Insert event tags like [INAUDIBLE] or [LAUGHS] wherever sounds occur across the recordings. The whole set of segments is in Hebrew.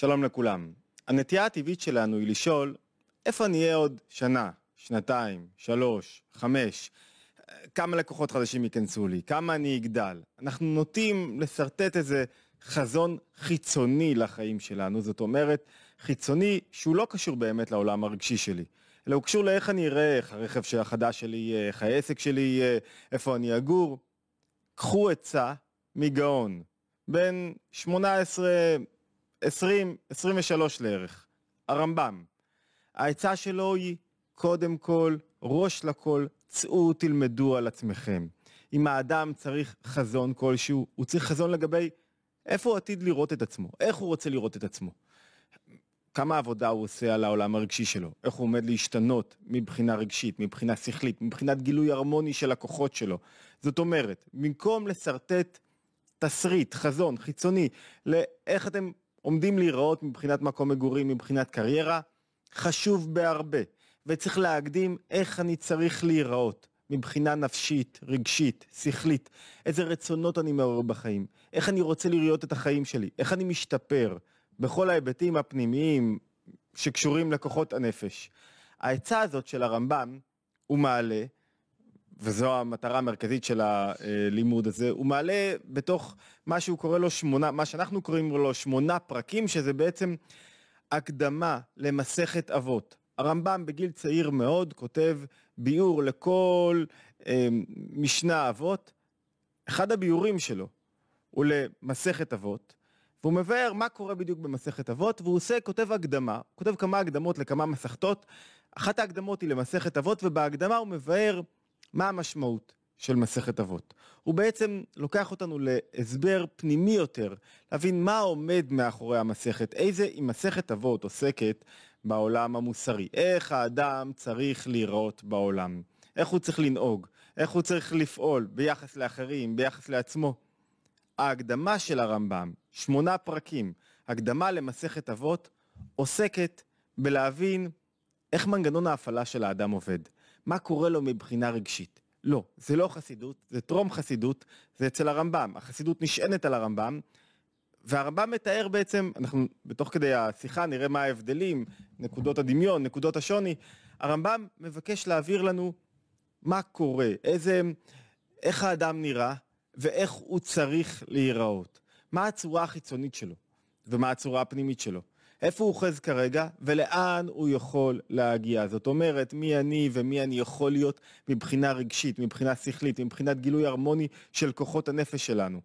שלום לכולם. הנטייה הטבעית שלנו היא לשאול, איפה אני אהיה עוד שנה, שנתיים, שלוש, חמש? כמה לקוחות חדשים ייכנסו לי? כמה אני אגדל? אנחנו נוטים לשרטט איזה חזון חיצוני לחיים שלנו, זאת אומרת, חיצוני שהוא לא קשור באמת לעולם הרגשי שלי, אלא הוא קשור לאיך אני אראה, איך הרכב החדש שלי יהיה, איך העסק שלי יהיה, איפה אני אגור. קחו עצה מגאון, בין 18 20, 23 לערך, הרמב"ם. העצה שלו היא, קודם כל, ראש לכל, צאו תלמדו על עצמכם. אם האדם צריך חזון כלשהו, הוא צריך חזון לגבי איפה הוא עתיד לראות את עצמו, איך הוא רוצה לראות את עצמו. כמה עבודה הוא עושה על העולם הרגשי שלו, איך הוא עומד להשתנות מבחינה רגשית, מבחינה שכלית, מבחינת גילוי הרמוני של הכוחות שלו. זאת אומרת, במקום לשרטט תסריט, חזון, חיצוני, לאיך אתם עומדים להיראות מבחינת מקום מגורים, מבחינת קריירה, חשוב בהרבה. וצריך להקדים איך אני צריך להיראות מבחינה נפשית, רגשית, שכלית, איזה רצונות אני מעורר בחיים, איך אני רוצה לראות את החיים שלי, איך אני משתפר בכל ההיבטים הפנימיים שקשורים לכוחות הנפש. העצה הזאת של הרמב"ם, הוא מעלה, וזו המטרה המרכזית של הלימוד הזה, הוא מעלה בתוך מה שהוא קורא לו שמונה, מה שאנחנו קוראים לו שמונה פרקים, שזה בעצם הקדמה למסכת אבות. הרמב"ם בגיל צעיר מאוד כותב ביאור לכל אה, משנה אבות. אחד הביאורים שלו הוא למסכת אבות, והוא מבאר מה קורה בדיוק במסכת אבות, והוא עושה, כותב הקדמה, כותב כמה הקדמות לכמה מסכתות. אחת ההקדמות היא למסכת אבות, ובהקדמה הוא מבאר מה המשמעות של מסכת אבות. הוא בעצם לוקח אותנו להסבר פנימי יותר, להבין מה עומד מאחורי המסכת, איזה מסכת אבות עוסקת בעולם המוסרי, איך האדם צריך להיראות בעולם, איך הוא צריך לנהוג, איך הוא צריך לפעול ביחס לאחרים, ביחס לעצמו. ההקדמה של הרמב"ם, שמונה פרקים, הקדמה למסכת אבות, עוסקת בלהבין איך מנגנון ההפעלה של האדם עובד, מה קורה לו מבחינה רגשית. לא, זה לא חסידות, זה טרום חסידות, זה אצל הרמב"ם. החסידות נשענת על הרמב"ם, והרמב"ם מתאר בעצם, אנחנו בתוך כדי השיחה נראה מה ההבדלים, נקודות הדמיון, נקודות השוני. הרמב"ם מבקש להעביר לנו מה קורה, איזה, איך האדם נראה ואיך הוא צריך להיראות. מה הצורה החיצונית שלו ומה הצורה הפנימית שלו. איפה הוא אוחז כרגע ולאן הוא יכול להגיע. זאת אומרת, מי אני ומי אני יכול להיות מבחינה רגשית, מבחינה שכלית, מבחינת גילוי הרמוני של כוחות הנפש שלנו.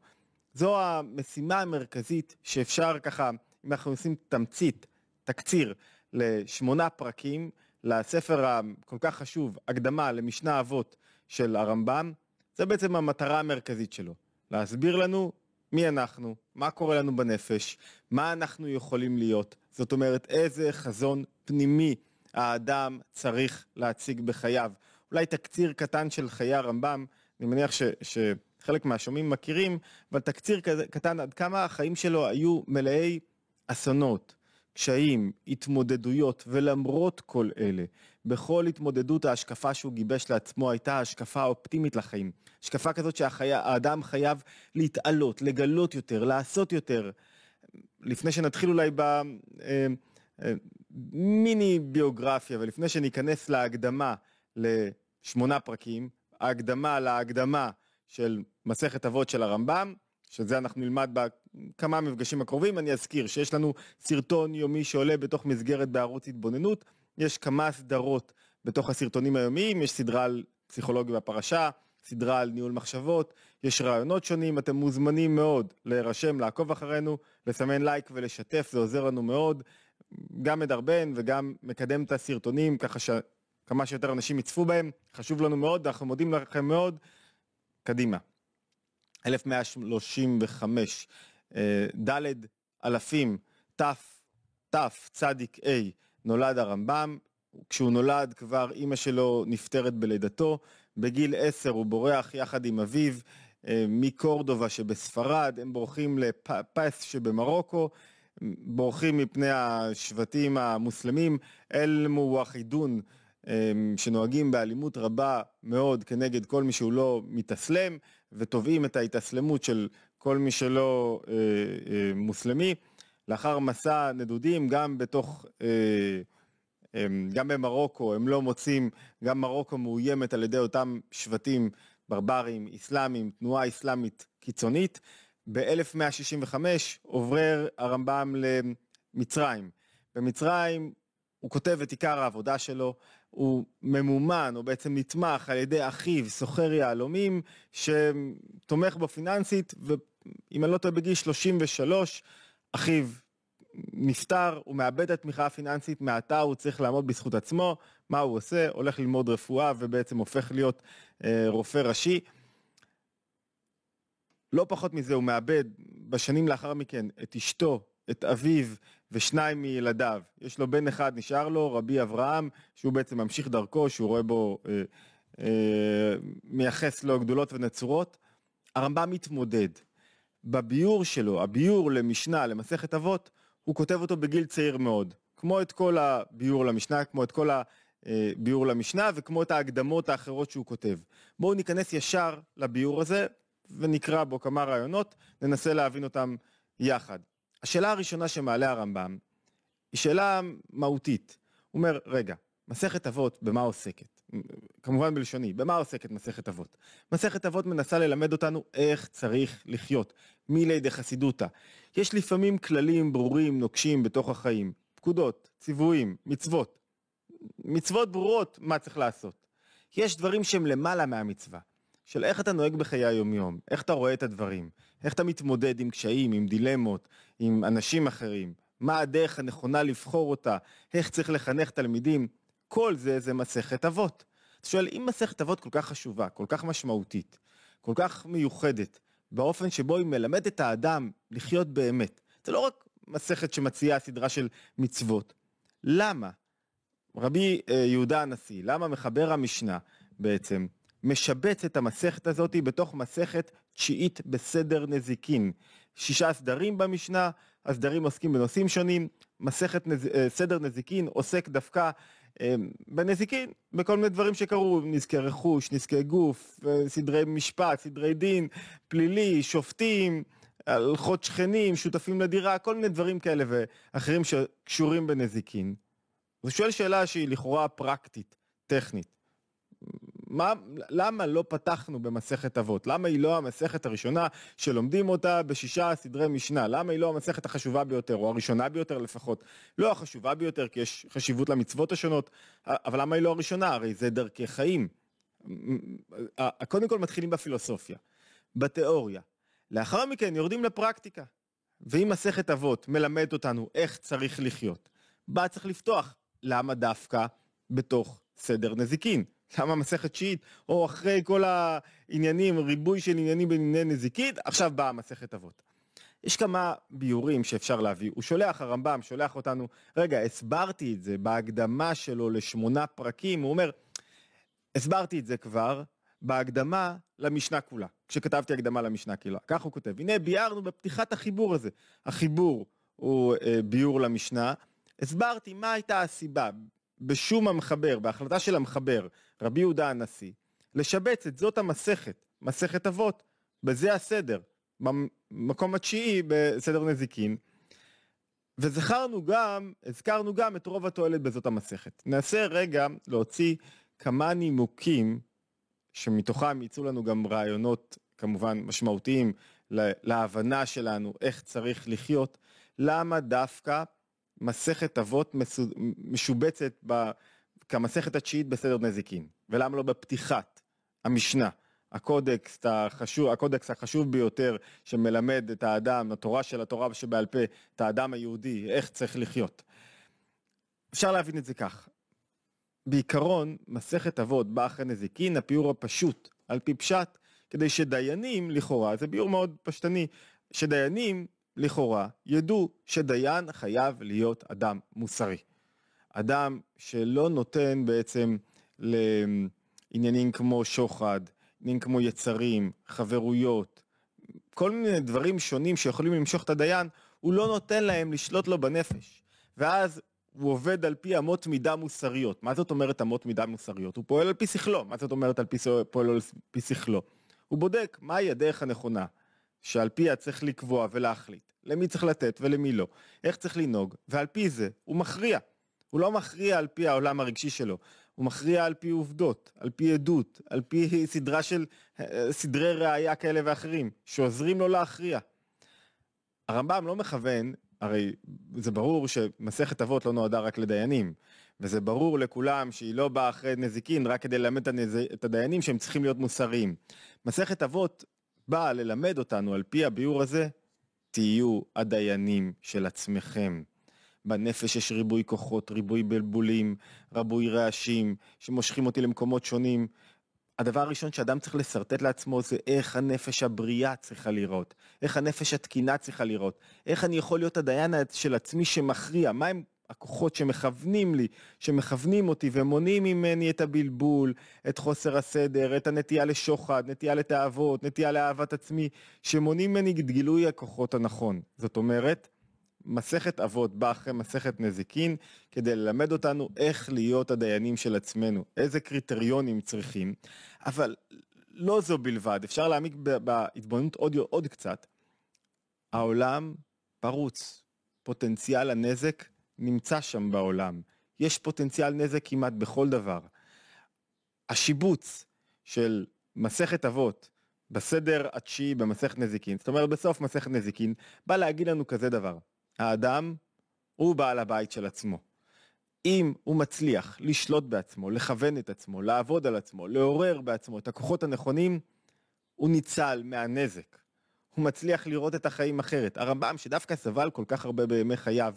זו המשימה המרכזית שאפשר ככה, אם אנחנו עושים תמצית, תקציר, לשמונה פרקים, לספר הכל כך חשוב, הקדמה למשנה אבות של הרמב"ם, זה בעצם המטרה המרכזית שלו, להסביר לנו מי אנחנו, מה קורה לנו בנפש, מה אנחנו יכולים להיות, זאת אומרת איזה חזון פנימי האדם צריך להציג בחייו. אולי תקציר קטן של חיי הרמב"ם, אני מניח ש, שחלק מהשומעים מכירים, אבל תקציר קטן עד כמה החיים שלו היו מלאי אסונות, קשיים, התמודדויות, ולמרות כל אלה, בכל התמודדות ההשקפה שהוא גיבש לעצמו הייתה השקפה אופטימית לחיים. השקפה כזאת שהאדם חייב להתעלות, לגלות יותר, לעשות יותר. לפני שנתחיל אולי במיני אה, אה, ביוגרפיה ולפני שניכנס להקדמה לשמונה פרקים, ההקדמה להקדמה של מסכת אבות של הרמב"ם, שזה אנחנו נלמד בכמה מפגשים הקרובים, אני אזכיר שיש לנו סרטון יומי שעולה בתוך מסגרת בערוץ התבוננות, יש כמה סדרות בתוך הסרטונים היומיים, יש סדרה על פסיכולוגיה בפרשה, סדרה על ניהול מחשבות, יש רעיונות שונים, אתם מוזמנים מאוד להירשם, לעקוב אחרינו, לסמן לייק ולשתף, זה עוזר לנו מאוד, גם מדרבן וגם מקדם את הסרטונים ככה שכמה שיותר אנשים יצפו בהם, חשוב לנו מאוד, אנחנו מודים לכם מאוד, קדימה. 1135, אה, ד' אלפים, ת', ת', צדיק A, נולד הרמב"ם, כשהוא נולד כבר אימא שלו נפטרת בלידתו, בגיל עשר הוא בורח יחד עם אביו אה, מקורדובה שבספרד, הם בורחים לפס שבמרוקו, בורחים מפני השבטים המוסלמים, אל מוואחידון אה, שנוהגים באלימות רבה מאוד כנגד כל מי שהוא לא מתאסלם, ותובעים את ההתאסלמות של כל מי שלא אה, מוסלמי. לאחר מסע נדודים גם בתוך, אה, גם במרוקו, הם לא מוצאים, גם מרוקו מאוימת על ידי אותם שבטים ברברים, אסלאמים, תנועה אסלאמית קיצונית. ב-1165 עובר הרמב"ם למצרים. במצרים הוא כותב את עיקר העבודה שלו, הוא ממומן, או בעצם נתמך על ידי אחיו, סוחר יהלומים, שתומך בו פיננסית, ואם אני לא טועה בגיל 33, אחיו נפטר, הוא מאבד את התמיכה הפיננסית, מעתה הוא צריך לעמוד בזכות עצמו, מה הוא עושה? הולך ללמוד רפואה ובעצם הופך להיות אה, רופא ראשי. לא פחות מזה, הוא מאבד בשנים לאחר מכן את אשתו, את אביו ושניים מילדיו. יש לו בן אחד, נשאר לו, רבי אברהם, שהוא בעצם ממשיך דרכו, שהוא רואה בו, אה, אה, מייחס לו גדולות ונצורות. הרמב"ם מתמודד. בביור שלו, הביור למשנה, למסכת אבות, הוא כותב אותו בגיל צעיר מאוד. כמו את כל הביור למשנה, כמו את כל הביור למשנה וכמו את ההקדמות האחרות שהוא כותב. בואו ניכנס ישר לביור הזה ונקרא בו כמה רעיונות, ננסה להבין אותם יחד. השאלה הראשונה שמעלה הרמב"ם היא שאלה מהותית. הוא אומר, רגע, מסכת אבות במה עוסקת? כמובן בלשוני, במה עוסקת מסכת אבות? מסכת אבות מנסה ללמד אותנו איך צריך לחיות, מילי דחסידותא. יש לפעמים כללים ברורים, נוקשים בתוך החיים, פקודות, ציוויים, מצוות. מצוות ברורות מה צריך לעשות. יש דברים שהם למעלה מהמצווה. של איך אתה נוהג בחיי היומיום, איך אתה רואה את הדברים, איך אתה מתמודד עם קשיים, עם דילמות, עם אנשים אחרים, מה הדרך הנכונה לבחור אותה, איך צריך לחנך תלמידים, כל זה זה מסכת אבות. אתה שואל, אם מסכת אבות כל כך חשובה, כל כך משמעותית, כל כך מיוחדת, באופן שבו היא מלמדת את האדם לחיות באמת, זה לא רק מסכת שמציעה סדרה של מצוות, למה? רבי אה, יהודה הנשיא, למה מחבר המשנה בעצם משבץ את המסכת הזאת בתוך מסכת תשיעית בסדר נזיקין. שישה סדרים במשנה, הסדרים עוסקים בנושאים שונים, מסכת נז... אה, סדר נזיקין עוסק דווקא בנזיקין, בכל מיני דברים שקרו, נזקי רכוש, נזקי גוף, אה, סדרי משפט, סדרי דין, פלילי, שופטים, הלכות שכנים, שותפים לדירה, כל מיני דברים כאלה ואחרים שקשורים בנזיקין. הוא שואל שאלה שהיא לכאורה פרקטית, טכנית. מה, למה לא פתחנו במסכת אבות? למה היא לא המסכת הראשונה שלומדים אותה בשישה סדרי משנה? למה היא לא המסכת החשובה ביותר, או הראשונה ביותר לפחות? לא החשובה ביותר, כי יש חשיבות למצוות השונות, אבל למה היא לא הראשונה? הרי זה דרכי חיים. קודם כל מתחילים בפילוסופיה, בתיאוריה. לאחר מכן יורדים לפרקטיקה. ואם מסכת אבות מלמד אותנו איך צריך לחיות, בה צריך לפתוח. למה דווקא בתוך סדר נזיקין? למה מסכת שיעית, או אחרי כל העניינים, ריבוי של עניינים בענייני נזיקית, עכשיו באה מסכת אבות. יש כמה ביורים שאפשר להביא. הוא שולח, הרמב"ם שולח אותנו, רגע, הסברתי את זה בהקדמה שלו לשמונה פרקים, הוא אומר, הסברתי את זה כבר בהקדמה למשנה כולה, כשכתבתי הקדמה למשנה כולה. כך הוא כותב, הנה ביארנו בפתיחת החיבור הזה. החיבור הוא אה, ביור למשנה. הסברתי מה הייתה הסיבה, בשום המחבר, בהחלטה של המחבר, רבי יהודה הנשיא, לשבץ את זאת המסכת, מסכת אבות, בזה הסדר, במקום התשיעי בסדר נזיקין. וזכרנו גם, הזכרנו גם את רוב התועלת בזאת המסכת. ננסה רגע להוציא כמה נימוקים שמתוכם יצאו לנו גם רעיונות כמובן משמעותיים להבנה שלנו איך צריך לחיות, למה דווקא מסכת אבות משובצת ב... כמסכת התשיעית בסדר נזיקין, ולמה לא בפתיחת המשנה, הקודקס החשוב, הקודקס החשוב ביותר שמלמד את האדם, התורה של התורה שבעל פה, את האדם היהודי, איך צריך לחיות. אפשר להבין את זה כך. בעיקרון, מסכת אבות באה אחרי נזיקין, הפיור הפשוט, על פי פשט, כדי שדיינים, לכאורה, זה ביור מאוד פשטני, שדיינים לכאורה, ידעו שדיין חייב להיות אדם מוסרי. אדם שלא נותן בעצם לעניינים כמו שוחד, עניינים כמו יצרים, חברויות, כל מיני דברים שונים שיכולים למשוך את הדיין, הוא לא נותן להם לשלוט לו בנפש. ואז הוא עובד על פי אמות מידה מוסריות. מה זאת אומרת אמות מידה מוסריות? הוא פועל על פי שכלו. מה זאת אומרת על פי, פועל על פי שכלו? הוא בודק מהי הדרך הנכונה, שעל פיה צריך לקבוע ולהחליט. למי צריך לתת ולמי לא, איך צריך לנהוג, ועל פי זה הוא מכריע. הוא לא מכריע על פי העולם הרגשי שלו, הוא מכריע על פי עובדות, על פי עדות, על פי סדרה של סדרי ראייה כאלה ואחרים, שעוזרים לו להכריע. הרמב"ם לא מכוון, הרי זה ברור שמסכת אבות לא נועדה רק לדיינים, וזה ברור לכולם שהיא לא באה אחרי נזיקין רק כדי ללמד את הדיינים שהם צריכים להיות מוסריים. מסכת אבות באה ללמד אותנו על פי הביאור הזה, תהיו הדיינים של עצמכם. בנפש יש ריבוי כוחות, ריבוי בלבולים, ריבוי רעשים, שמושכים אותי למקומות שונים. הדבר הראשון שאדם צריך לשרטט לעצמו זה איך הנפש הבריאה צריכה לראות, איך הנפש התקינה צריכה לראות, איך אני יכול להיות הדיין של עצמי שמכריע, מהם הכוחות שמכוונים לי, שמכוונים אותי ומונעים ממני את הבלבול, את חוסר הסדר, את הנטייה לשוחד, נטייה לתאוות, נטייה לאהבת עצמי, שמונעים ממני את גילוי הכוחות הנכון. זאת אומרת, מסכת אבות באה אחרי מסכת נזיקין כדי ללמד אותנו איך להיות הדיינים של עצמנו, איזה קריטריונים צריכים, אבל לא זו בלבד, אפשר להעמיק בהתבוננות עוד, עוד קצת. העולם פרוץ, פוטנציאל הנזק נמצא שם בעולם, יש פוטנציאל נזק כמעט בכל דבר. השיבוץ של מסכת אבות בסדר התשיעי במסכת נזיקין, זאת אומרת בסוף מסכת נזיקין, בא להגיד לנו כזה דבר. האדם הוא בעל הבית של עצמו. אם הוא מצליח לשלוט בעצמו, לכוון את עצמו, לעבוד על עצמו, לעורר בעצמו את הכוחות הנכונים, הוא ניצל מהנזק. הוא מצליח לראות את החיים אחרת. הרמב"ם, שדווקא סבל כל כך הרבה בימי חייו,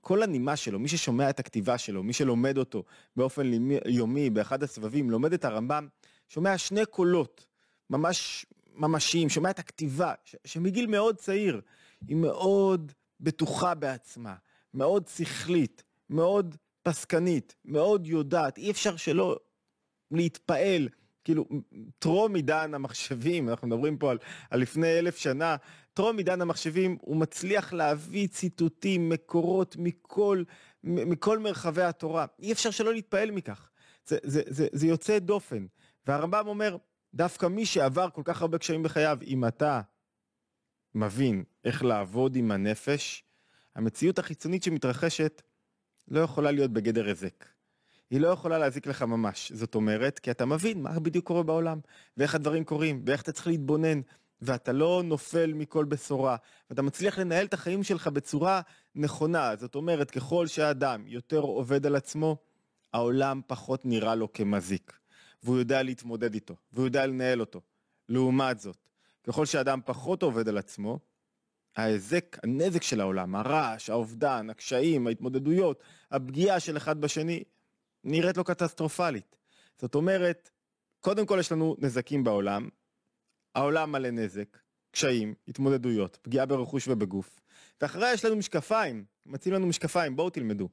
כל הנימה שלו, מי ששומע את הכתיבה שלו, מי שלומד אותו באופן יומי, באחד הסבבים, לומד את הרמב"ם, שומע שני קולות ממש ממשיים, שומע את הכתיבה, שמגיל מאוד צעיר, היא מאוד בטוחה בעצמה, מאוד שכלית, מאוד פסקנית, מאוד יודעת, אי אפשר שלא להתפעל, כאילו, טרום עידן המחשבים, אנחנו מדברים פה על, על לפני אלף שנה, טרום עידן המחשבים, הוא מצליח להביא ציטוטים, מקורות מכל, מכל מרחבי התורה. אי אפשר שלא להתפעל מכך. זה, זה, זה, זה יוצא דופן. והרמב"ם אומר, דווקא מי שעבר כל כך הרבה קשיים בחייו, אם אתה מבין איך לעבוד עם הנפש, המציאות החיצונית שמתרחשת לא יכולה להיות בגדר היזק. היא לא יכולה להזיק לך ממש. זאת אומרת, כי אתה מבין מה בדיוק קורה בעולם, ואיך הדברים קורים, ואיך אתה צריך להתבונן, ואתה לא נופל מכל בשורה, ואתה מצליח לנהל את החיים שלך בצורה נכונה. זאת אומרת, ככל שהאדם יותר עובד על עצמו, העולם פחות נראה לו כמזיק, והוא יודע להתמודד איתו, והוא יודע לנהל אותו. לעומת זאת, ככל שאדם פחות עובד על עצמו, ההיזק, הנזק של העולם, הרעש, האובדן, הקשיים, ההתמודדויות, הפגיעה של אחד בשני, נראית לו קטסטרופלית. זאת אומרת, קודם כל יש לנו נזקים בעולם, העולם מלא נזק, קשיים, התמודדויות, פגיעה ברכוש ובגוף, ואחריה יש לנו משקפיים, מציעים לנו משקפיים, בואו תלמדו,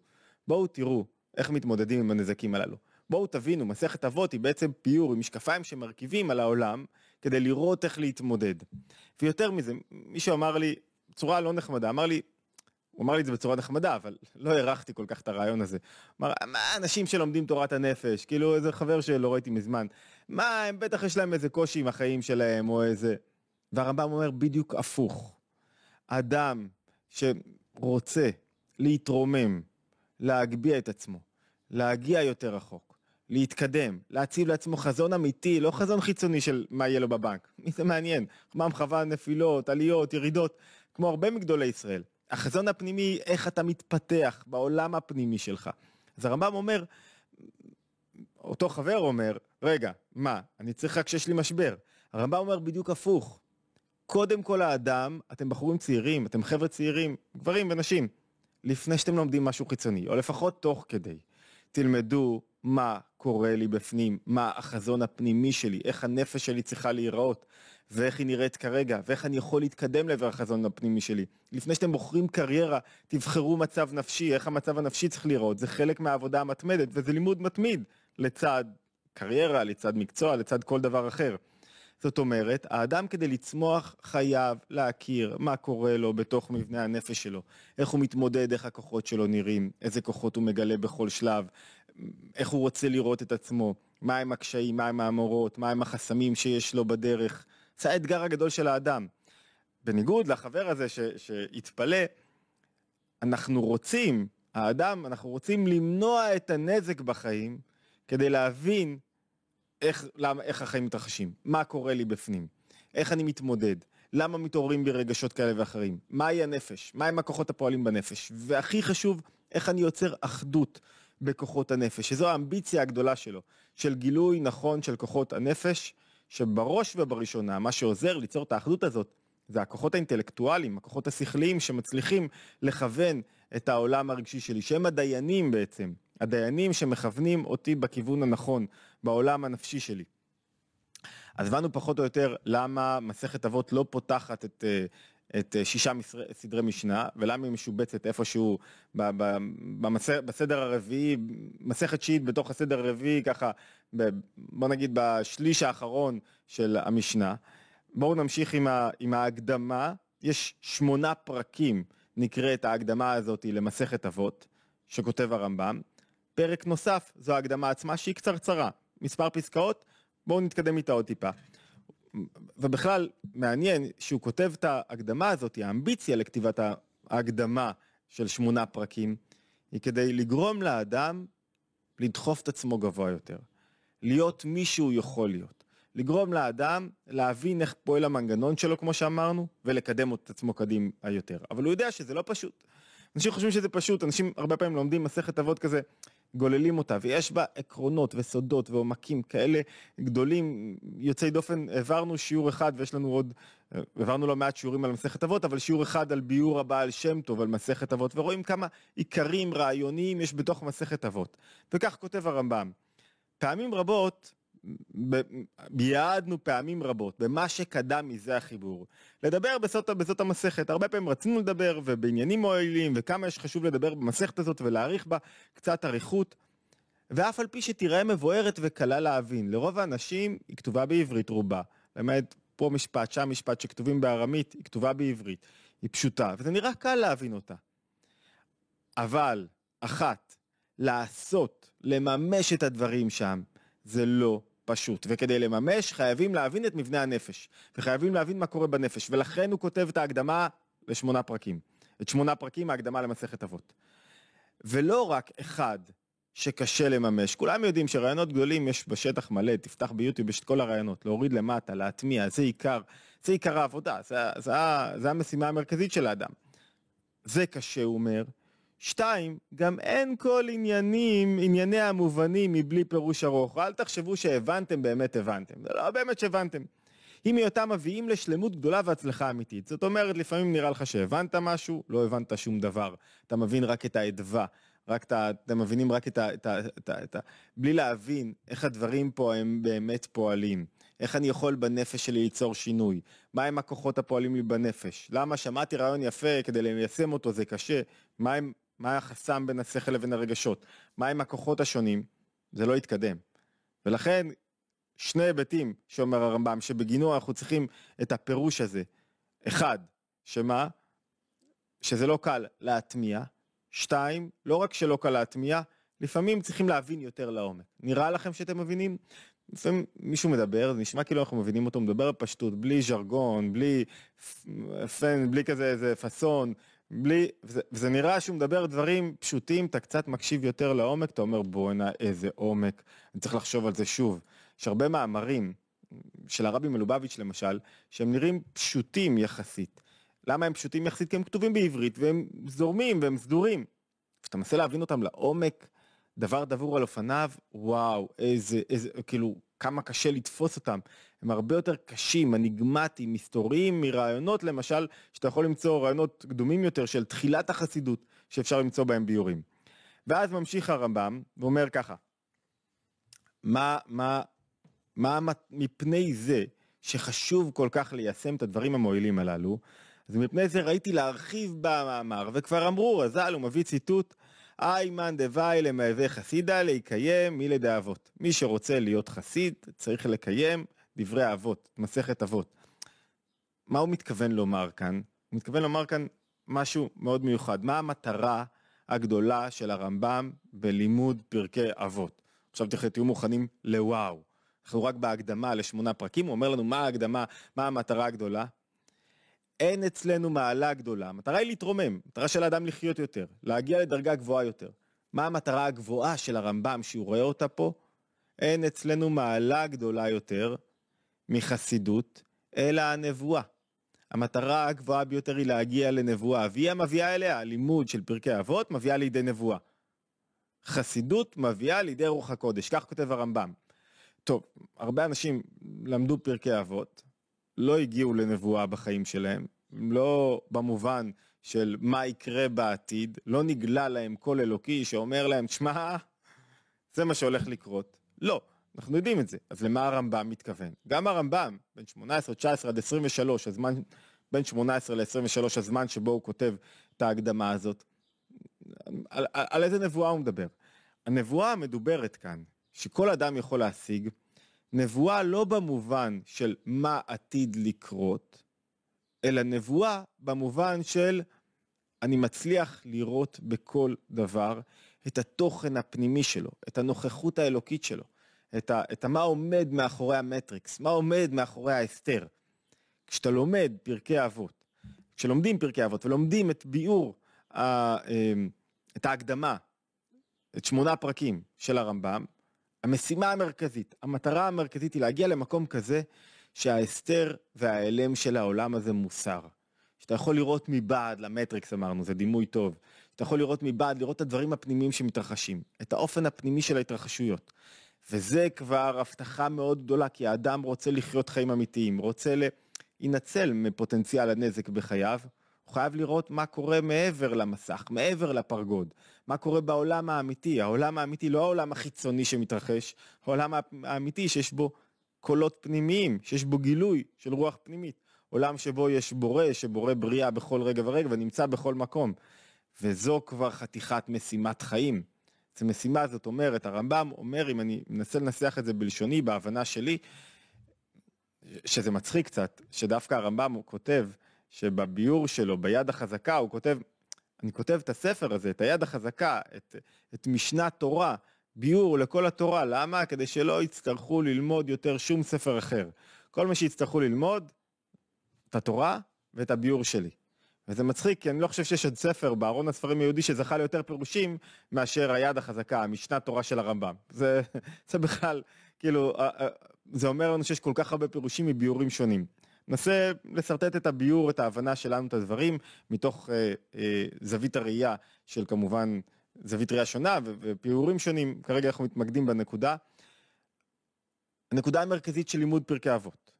בואו תראו איך מתמודדים עם הנזקים הללו. בואו תבינו, מסכת אבות היא בעצם פיור עם משקפיים שמרכיבים על העולם כדי לראות איך להתמודד. ויותר מזה, מישהו אמר לי, בצורה לא נחמדה, אמר לי, הוא אמר לי את זה בצורה נחמדה, אבל לא הערכתי כל כך את הרעיון הזה. אמר, מה אנשים שלומדים תורת הנפש, כאילו איזה חבר שלא ראיתי מזמן, מה, הם בטח יש להם איזה קושי עם החיים שלהם, או איזה... והרמב"ם אומר בדיוק הפוך. אדם שרוצה להתרומם, להגביה את עצמו, להגיע יותר רחוק, להתקדם, להציב לעצמו חזון אמיתי, לא חזון חיצוני של מה יהיה לו בבנק. מי [LAUGHS] זה מעניין? מה מכוון נפילות, עליות, ירידות, כמו הרבה מגדולי ישראל. החזון הפנימי, איך אתה מתפתח בעולם הפנימי שלך. אז הרמב"ם אומר, אותו חבר אומר, רגע, מה, אני צריך רק כשיש לי משבר. הרמב"ם אומר בדיוק הפוך. קודם כל האדם, אתם בחורים צעירים, אתם חבר'ה צעירים, גברים ונשים, לפני שאתם לומדים משהו חיצוני, או לפחות תוך כדי, תלמדו מה קורה לי בפנים, מה החזון הפנימי שלי, איך הנפש שלי צריכה להיראות, ואיך היא נראית כרגע, ואיך אני יכול להתקדם לעבר החזון הפנימי שלי. לפני שאתם בוחרים קריירה, תבחרו מצב נפשי, איך המצב הנפשי צריך להיראות. זה חלק מהעבודה המתמדת, וזה לימוד מתמיד לצד קריירה, לצד מקצוע, לצד כל דבר אחר. זאת אומרת, האדם כדי לצמוח חייב להכיר מה קורה לו בתוך מבנה הנפש שלו, איך הוא מתמודד, איך הכוחות שלו נראים, איזה כוחות הוא מגלה בכל שלב, איך הוא רוצה לראות את עצמו, מהם הקשיים, מהם האמורות, מהם החסמים שיש לו בדרך. זה האתגר הגדול של האדם. בניגוד לחבר הזה ש, שהתפלא, אנחנו רוצים, האדם, אנחנו רוצים למנוע את הנזק בחיים כדי להבין איך, למה, איך החיים מתרחשים, מה קורה לי בפנים, איך אני מתמודד, למה מתעוררים בי רגשות כאלה ואחרים, מהי הנפש, מהם הכוחות הפועלים בנפש, והכי חשוב, איך אני יוצר אחדות בכוחות הנפש, שזו האמביציה הגדולה שלו, של גילוי נכון של כוחות הנפש, שבראש ובראשונה, מה שעוזר ליצור את האחדות הזאת, זה הכוחות האינטלקטואליים, הכוחות השכליים שמצליחים לכוון את העולם הרגשי שלי, שהם הדיינים בעצם, הדיינים שמכוונים אותי בכיוון הנכון, בעולם הנפשי שלי. אז הבנו פחות או יותר למה מסכת אבות לא פותחת את, אה, את אה, שישה סדרי משנה, ולמה היא משובצת איפשהו בסדר הרביעי, מסכת שיעית בתוך הסדר הרביעי, ככה, בוא נגיד בשליש האחרון של המשנה. בואו נמשיך עם, ה, עם ההקדמה, יש שמונה פרקים, נקראת ההקדמה הזאת למסכת אבות, שכותב הרמב"ם. פרק נוסף זו ההקדמה עצמה שהיא קצרצרה, מספר פסקאות, בואו נתקדם איתה עוד טיפה. ובכלל, מעניין שהוא כותב את ההקדמה הזאת, האמביציה לכתיבת ההקדמה של שמונה פרקים, היא כדי לגרום לאדם לדחוף את עצמו גבוה יותר, להיות מי שהוא יכול להיות, לגרום לאדם להבין איך פועל המנגנון שלו, כמו שאמרנו, ולקדם את עצמו קדימה יותר. אבל הוא יודע שזה לא פשוט. אנשים חושבים שזה פשוט, אנשים הרבה פעמים לומדים מסכת אבות כזה, גוללים אותה, ויש בה עקרונות וסודות ועומקים כאלה גדולים, יוצאי דופן, העברנו שיעור אחד ויש לנו עוד, העברנו לא מעט שיעורים על מסכת אבות, אבל שיעור אחד על ביור הבעל שם טוב, על מסכת אבות, ורואים כמה עיקרים רעיוניים יש בתוך מסכת אבות. וכך כותב הרמב"ם, פעמים רבות ביעדנו פעמים רבות במה שקדם מזה החיבור. לדבר בזאת, בזאת המסכת, הרבה פעמים רצינו לדבר ובעניינים מועילים וכמה יש חשוב לדבר במסכת הזאת ולהעריך בה קצת אריכות. ואף על פי שתיראה מבוארת וקלה להבין, לרוב האנשים היא כתובה בעברית רובה. למעט פה משפט, שם משפט שכתובים בארמית, היא כתובה בעברית. היא פשוטה, וזה נראה קל להבין אותה. אבל, אחת, לעשות, לממש את הדברים שם, זה לא פשוט, וכדי לממש חייבים להבין את מבנה הנפש, וחייבים להבין מה קורה בנפש, ולכן הוא כותב את ההקדמה לשמונה פרקים. את שמונה פרקים ההקדמה למסכת אבות. ולא רק אחד שקשה לממש, כולם יודעים שרעיונות גדולים יש בשטח מלא, תפתח ביוטיוב, יש את כל הרעיונות, להוריד למטה, להטמיע, זה עיקר, זה עיקר העבודה, זה, זה, זה, זה המשימה המרכזית של האדם. זה קשה, הוא אומר, שתיים, גם אין כל עניינים, ענייני המובנים מבלי פירוש ארוך. אל תחשבו שהבנתם באמת הבנתם. זה לא באמת שהבנתם. אם היותם מביאים לשלמות גדולה והצלחה אמיתית. זאת אומרת, לפעמים נראה לך שהבנת משהו, לא הבנת שום דבר. אתה מבין רק את האדווה. רק את ה... אתם מבינים רק את ה... את ה, את ה, את ה בלי להבין איך הדברים פה הם באמת פועלים. איך אני יכול בנפש שלי ליצור שינוי? מהם הכוחות הפועלים לי בנפש? למה שמעתי רעיון יפה כדי ליישם אותו זה קשה? מהם מה החסם בין השכל לבין הרגשות, מהם הכוחות השונים, זה לא יתקדם. ולכן, שני היבטים שאומר הרמב"ם, שבגינו אנחנו צריכים את הפירוש הזה. אחד, שמה? שזה לא קל להטמיע. שתיים, לא רק שלא קל להטמיע, לפעמים צריכים להבין יותר לעומק. נראה לכם שאתם מבינים? לפעמים מישהו מדבר, זה נשמע כאילו אנחנו מבינים אותו, מדבר בפשטות, בלי ז'רגון, בלי פן, בלי כזה איזה פאסון, בלי, וזה, וזה נראה שהוא מדבר דברים פשוטים, אתה קצת מקשיב יותר לעומק, אתה אומר בואנה איזה עומק, אני צריך לחשוב על זה שוב. יש הרבה מאמרים, של הרבי מלובביץ' למשל, שהם נראים פשוטים יחסית. למה הם פשוטים יחסית? כי הם כתובים בעברית והם זורמים והם סדורים. כשאתה מנסה להבין אותם לעומק, דבר דבור על אופניו, וואו, איזה, איזה, כאילו, כמה קשה לתפוס אותם. הם הרבה יותר קשים, אניגמטיים, מסתוריים מרעיונות למשל, שאתה יכול למצוא רעיונות קדומים יותר של תחילת החסידות, שאפשר למצוא בהם ביורים. ואז ממשיך הרמב"ם ואומר ככה, מה, מה, מה מפני זה שחשוב כל כך ליישם את הדברים המועילים הללו, אז מפני זה ראיתי להרחיב במאמר, וכבר אמרו, רז"ל, הוא מביא ציטוט, איימן דוואי למהווה חסידה להיקיים מי לדאבות. מי שרוצה להיות חסיד צריך לקיים דברי אבות, מסכת אבות. מה הוא מתכוון לומר כאן? הוא מתכוון לומר כאן משהו מאוד מיוחד. מה המטרה הגדולה של הרמב"ם בלימוד פרקי אבות? עכשיו תהיו מוכנים לוואו. אנחנו רק בהקדמה לשמונה פרקים, הוא אומר לנו מה ההקדמה, מה המטרה הגדולה. אין אצלנו מעלה גדולה. המטרה היא להתרומם, המטרה של האדם לחיות יותר, להגיע לדרגה גבוהה יותר. מה המטרה הגבוהה של הרמב"ם שהוא רואה אותה פה? אין אצלנו מעלה גדולה יותר מחסידות, אלא הנבואה. המטרה הגבוהה ביותר היא להגיע לנבואה, והיא המביאה אליה, הלימוד של פרקי אבות מביאה לידי נבואה. חסידות מביאה לידי רוח הקודש, כך כותב הרמב"ם. טוב, הרבה אנשים למדו פרקי אבות, לא הגיעו לנבואה בחיים שלהם, לא במובן של מה יקרה בעתיד, לא נגלה להם קול אלוקי שאומר להם, שמע, זה מה שהולך לקרות. לא, אנחנו יודעים את זה. אז למה הרמב"ם מתכוון? גם הרמב"ם, בין 18, 19 עד 23, הזמן, בין 18 ל-23, הזמן שבו הוא כותב את ההקדמה הזאת, על, על, על איזה נבואה הוא מדבר? הנבואה המדוברת כאן, שכל אדם יכול להשיג, נבואה לא במובן של מה עתיד לקרות, אלא נבואה במובן של אני מצליח לראות בכל דבר את התוכן הפנימי שלו, את הנוכחות האלוקית שלו, את, ה, את מה עומד מאחורי המטריקס, מה עומד מאחורי ההסתר. כשאתה לומד פרקי אבות, כשלומדים פרקי אבות ולומדים את ביאור, אמ, את ההקדמה, את שמונה פרקים של הרמב"ם, המשימה המרכזית, המטרה המרכזית היא להגיע למקום כזה שההסתר וההיעלם של העולם הזה מוסר. שאתה יכול לראות מבעד למטריקס אמרנו, זה דימוי טוב. שאתה יכול לראות מבעד, לראות את הדברים הפנימיים שמתרחשים, את האופן הפנימי של ההתרחשויות. וזה כבר הבטחה מאוד גדולה, כי האדם רוצה לחיות חיים אמיתיים, רוצה להינצל מפוטנציאל הנזק בחייו, הוא חייב לראות מה קורה מעבר למסך, מעבר לפרגוד, מה קורה בעולם האמיתי, העולם האמיתי, לא העולם החיצוני שמתרחש, העולם האמיתי שיש בו קולות פנימיים, שיש בו גילוי של רוח פנימית, עולם שבו יש בורא, שבורא בריאה בכל רגע ורגע ונמצא בכל מקום. וזו כבר חתיכת משימת חיים. זו משימה, זאת אומרת, הרמב"ם אומר, אם אני מנסה לנסח את זה בלשוני, בהבנה שלי, שזה מצחיק קצת, שדווקא הרמב"ם הוא כותב שבביור שלו, ביד החזקה, הוא כותב, אני כותב את הספר הזה, את היד החזקה, את, את משנת תורה, ביור לכל התורה, למה? כדי שלא יצטרכו ללמוד יותר שום ספר אחר. כל מה שיצטרכו ללמוד, את התורה ואת הביור שלי. וזה מצחיק, כי אני לא חושב שיש עוד ספר בארון הספרים היהודי שזכה ליותר פירושים מאשר היד החזקה, המשנת תורה של הרמב"ם. זה, [LAUGHS] זה בכלל, כאילו, זה אומר לנו שיש כל כך הרבה פירושים מביורים שונים. ננסה לשרטט את הביור, את ההבנה שלנו את הדברים, מתוך אה, אה, זווית הראייה של כמובן זווית ראייה שונה ופיורים שונים, כרגע אנחנו מתמקדים בנקודה. הנקודה המרכזית של לימוד פרקי אבות.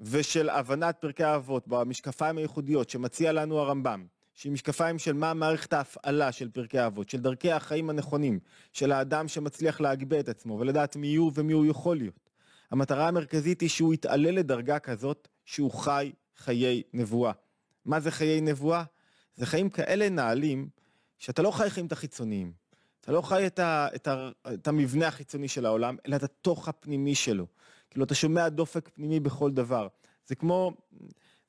ושל הבנת פרקי האבות במשקפיים הייחודיות שמציע לנו הרמב"ם, שהיא משקפיים של מה מערכת ההפעלה של פרקי האבות, של דרכי החיים הנכונים, של האדם שמצליח להגביה את עצמו ולדעת מי הוא ומי הוא יכול להיות. המטרה המרכזית היא שהוא יתעלה לדרגה כזאת שהוא חי חיי נבואה. מה זה חיי נבואה? זה חיים כאלה נעלים שאתה לא חי חיים את החיצוניים. אתה לא חי את, ה, את, ה, את המבנה החיצוני של העולם, אלא את התוך הפנימי שלו. כאילו אתה שומע דופק פנימי בכל דבר. זה כמו,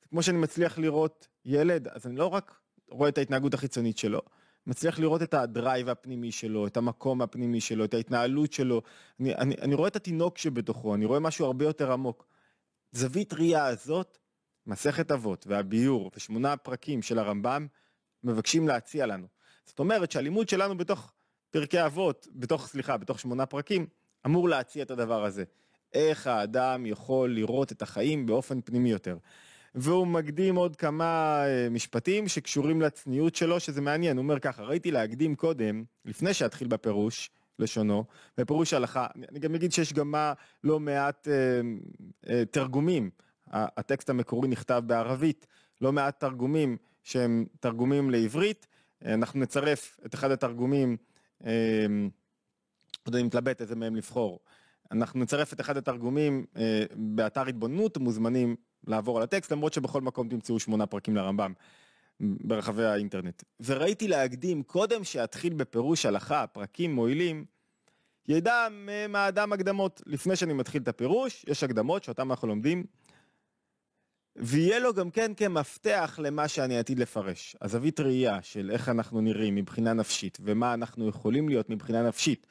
זה כמו שאני מצליח לראות ילד, אז אני לא רק רואה את ההתנהגות החיצונית שלו, מצליח לראות את הדרייב הפנימי שלו, את המקום הפנימי שלו, את ההתנהלות שלו. אני, אני, אני רואה את התינוק שבתוכו, אני רואה משהו הרבה יותר עמוק. זווית ראייה הזאת, מסכת אבות והביור ושמונה הפרקים של הרמב"ם מבקשים להציע לנו. זאת אומרת שהלימוד שלנו בתוך פרקי אבות, בתוך, סליחה, בתוך שמונה פרקים, אמור להציע את הדבר הזה. איך האדם יכול לראות את החיים באופן פנימי יותר. והוא מקדים עוד כמה אה, משפטים שקשורים לצניעות שלו, שזה מעניין. הוא אומר ככה, ראיתי להקדים קודם, לפני שאתחיל בפירוש, לשונו, בפירוש הלכה, אני גם אגיד שיש גם מה לא מעט אה, אה, תרגומים. הטקסט המקורי נכתב בערבית, לא מעט תרגומים שהם תרגומים לעברית. אה, אנחנו נצרף את אחד התרגומים, אה, אני מתלבט איזה מהם לבחור. אנחנו נצרף את אחד התרגומים אה, באתר התבוננות, מוזמנים לעבור על הטקסט, למרות שבכל מקום תמצאו שמונה פרקים לרמב"ם ברחבי האינטרנט. וראיתי להקדים, קודם שאתחיל בפירוש הלכה, פרקים מועילים, ידע מהאדם הקדמות. לפני שאני מתחיל את הפירוש, יש הקדמות שאותן אנחנו לומדים, ויהיה לו גם כן כמפתח למה שאני עתיד לפרש. הזווית ראייה של איך אנחנו נראים מבחינה נפשית, ומה אנחנו יכולים להיות מבחינה נפשית.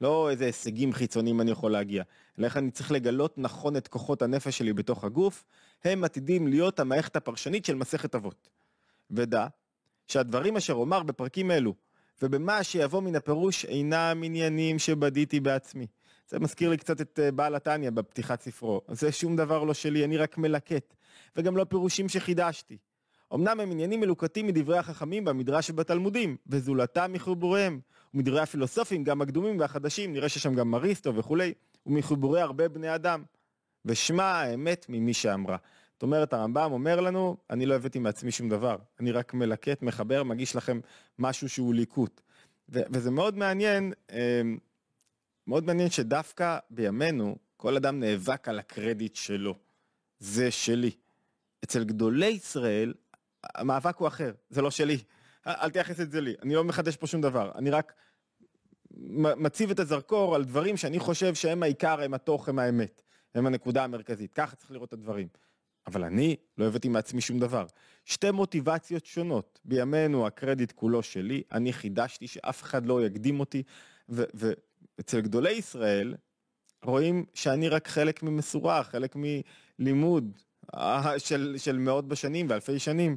לא איזה הישגים חיצוניים אני יכול להגיע, אלא איך אני צריך לגלות נכון את כוחות הנפש שלי בתוך הגוף, הם עתידים להיות המערכת הפרשנית של מסכת אבות. ודע שהדברים אשר אומר בפרקים אלו, ובמה שיבוא מן הפירוש אינם עניינים שבדיתי בעצמי. זה מזכיר לי קצת את אה, בעל התניא בפתיחת ספרו. זה שום דבר לא שלי, אני רק מלקט. וגם לא פירושים שחידשתי. אמנם הם עניינים מלוקטים מדברי החכמים במדרש ובתלמודים, וזולתם מחיבוריהם. ומדברי הפילוסופים, גם הקדומים והחדשים, נראה שיש שם גם אריסטו וכולי, ומחיבורי הרבה בני אדם. ושמע האמת ממי שאמרה. זאת אומרת, הרמב"ם אומר לנו, אני לא הבאתי מעצמי שום דבר, אני רק מלקט, מחבר, מגיש לכם משהו שהוא ליקוט. ו- וזה מאוד מעניין, אמ, מאוד מעניין שדווקא בימינו, כל אדם נאבק על הקרדיט שלו. זה שלי. אצל גדולי ישראל, המאבק הוא אחר, זה לא שלי. אל תייחס את זה לי, אני לא מחדש פה שום דבר, אני רק מציב את הזרקור על דברים שאני חושב שהם העיקר, הם התוך, הם האמת, הם הנקודה המרכזית, ככה צריך לראות את הדברים. אבל אני לא הבאתי מעצמי שום דבר. שתי מוטיבציות שונות, בימינו הקרדיט כולו שלי, אני חידשתי שאף אחד לא יקדים אותי, ואצל גדולי ישראל רואים שאני רק חלק ממסורה, חלק מלימוד אה, של, של מאות בשנים ואלפי שנים,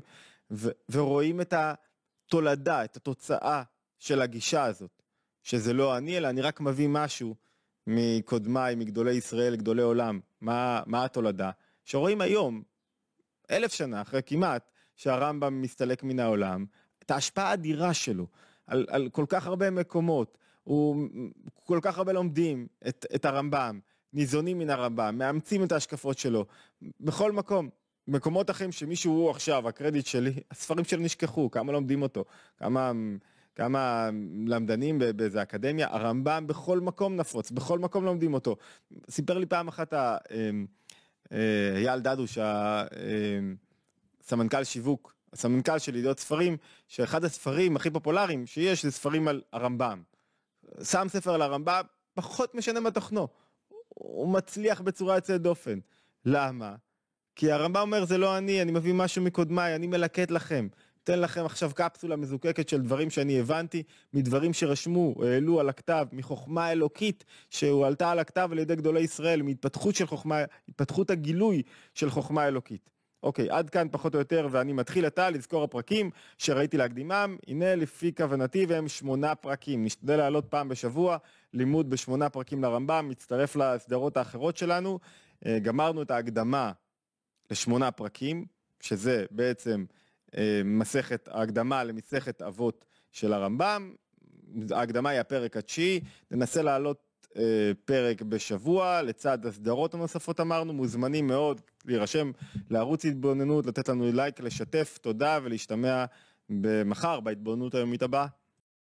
ו, ורואים את התולדה, את התוצאה של הגישה הזאת, שזה לא אני, אלא אני רק מביא משהו מקודמיי, מגדולי ישראל, גדולי עולם. מה, מה התולדה? שרואים היום, אלף שנה אחרי כמעט, שהרמב"ם מסתלק מן העולם, את ההשפעה האדירה שלו על, על כל כך הרבה מקומות, הוא כל כך הרבה לומדים את, את הרמב"ם, ניזונים מן הרמב"ם, מאמצים את ההשקפות שלו, בכל מקום. מקומות אחרים שמישהו הוא עכשיו, הקרדיט שלי, הספרים שלו נשכחו, כמה לומדים אותו, כמה, כמה למדנים באיזה אקדמיה, הרמב"ם בכל מקום נפוץ, בכל מקום לומדים אותו. סיפר לי פעם אחת אמ, אייל דדוש, הסמנכ"ל אמ, שיווק, הסמנכ"ל של ידיעות ספרים, שאחד הספרים הכי פופולריים שיש זה ספרים על הרמב"ם. שם ספר על הרמב"ם, פחות משנה מה תוכנו. הוא מצליח בצורה יוצאת דופן. למה? כי הרמב"ם אומר זה לא אני, אני מביא משהו מקודמיי, אני מלקט לכם. אתן לכם עכשיו קפסולה מזוקקת של דברים שאני הבנתי, מדברים שרשמו, העלו על הכתב, מחוכמה אלוקית שהועלתה על הכתב על ידי גדולי ישראל, מהתפתחות של חוכמה, התפתחות הגילוי של חוכמה אלוקית. אוקיי, עד כאן פחות או יותר, ואני מתחיל עתה לזכור הפרקים שראיתי להקדימם. הנה לפי כוונתי והם שמונה פרקים. נשתדל לעלות פעם בשבוע, לימוד בשמונה פרקים לרמב"ם, מצטרף לסדרות האחרות שלנו. אה, גמרנו את ההקדמה לשמונה פרקים, שזה בעצם מסכת, ההקדמה למסכת אבות של הרמב"ם. ההקדמה היא הפרק התשיעי, ננסה לעלות אה, פרק בשבוע, לצד הסדרות הנוספות אמרנו, מוזמנים מאוד להירשם לערוץ התבוננות, לתת לנו לייק, לשתף, תודה ולהשתמע במחר בהתבוננות היומית הבאה.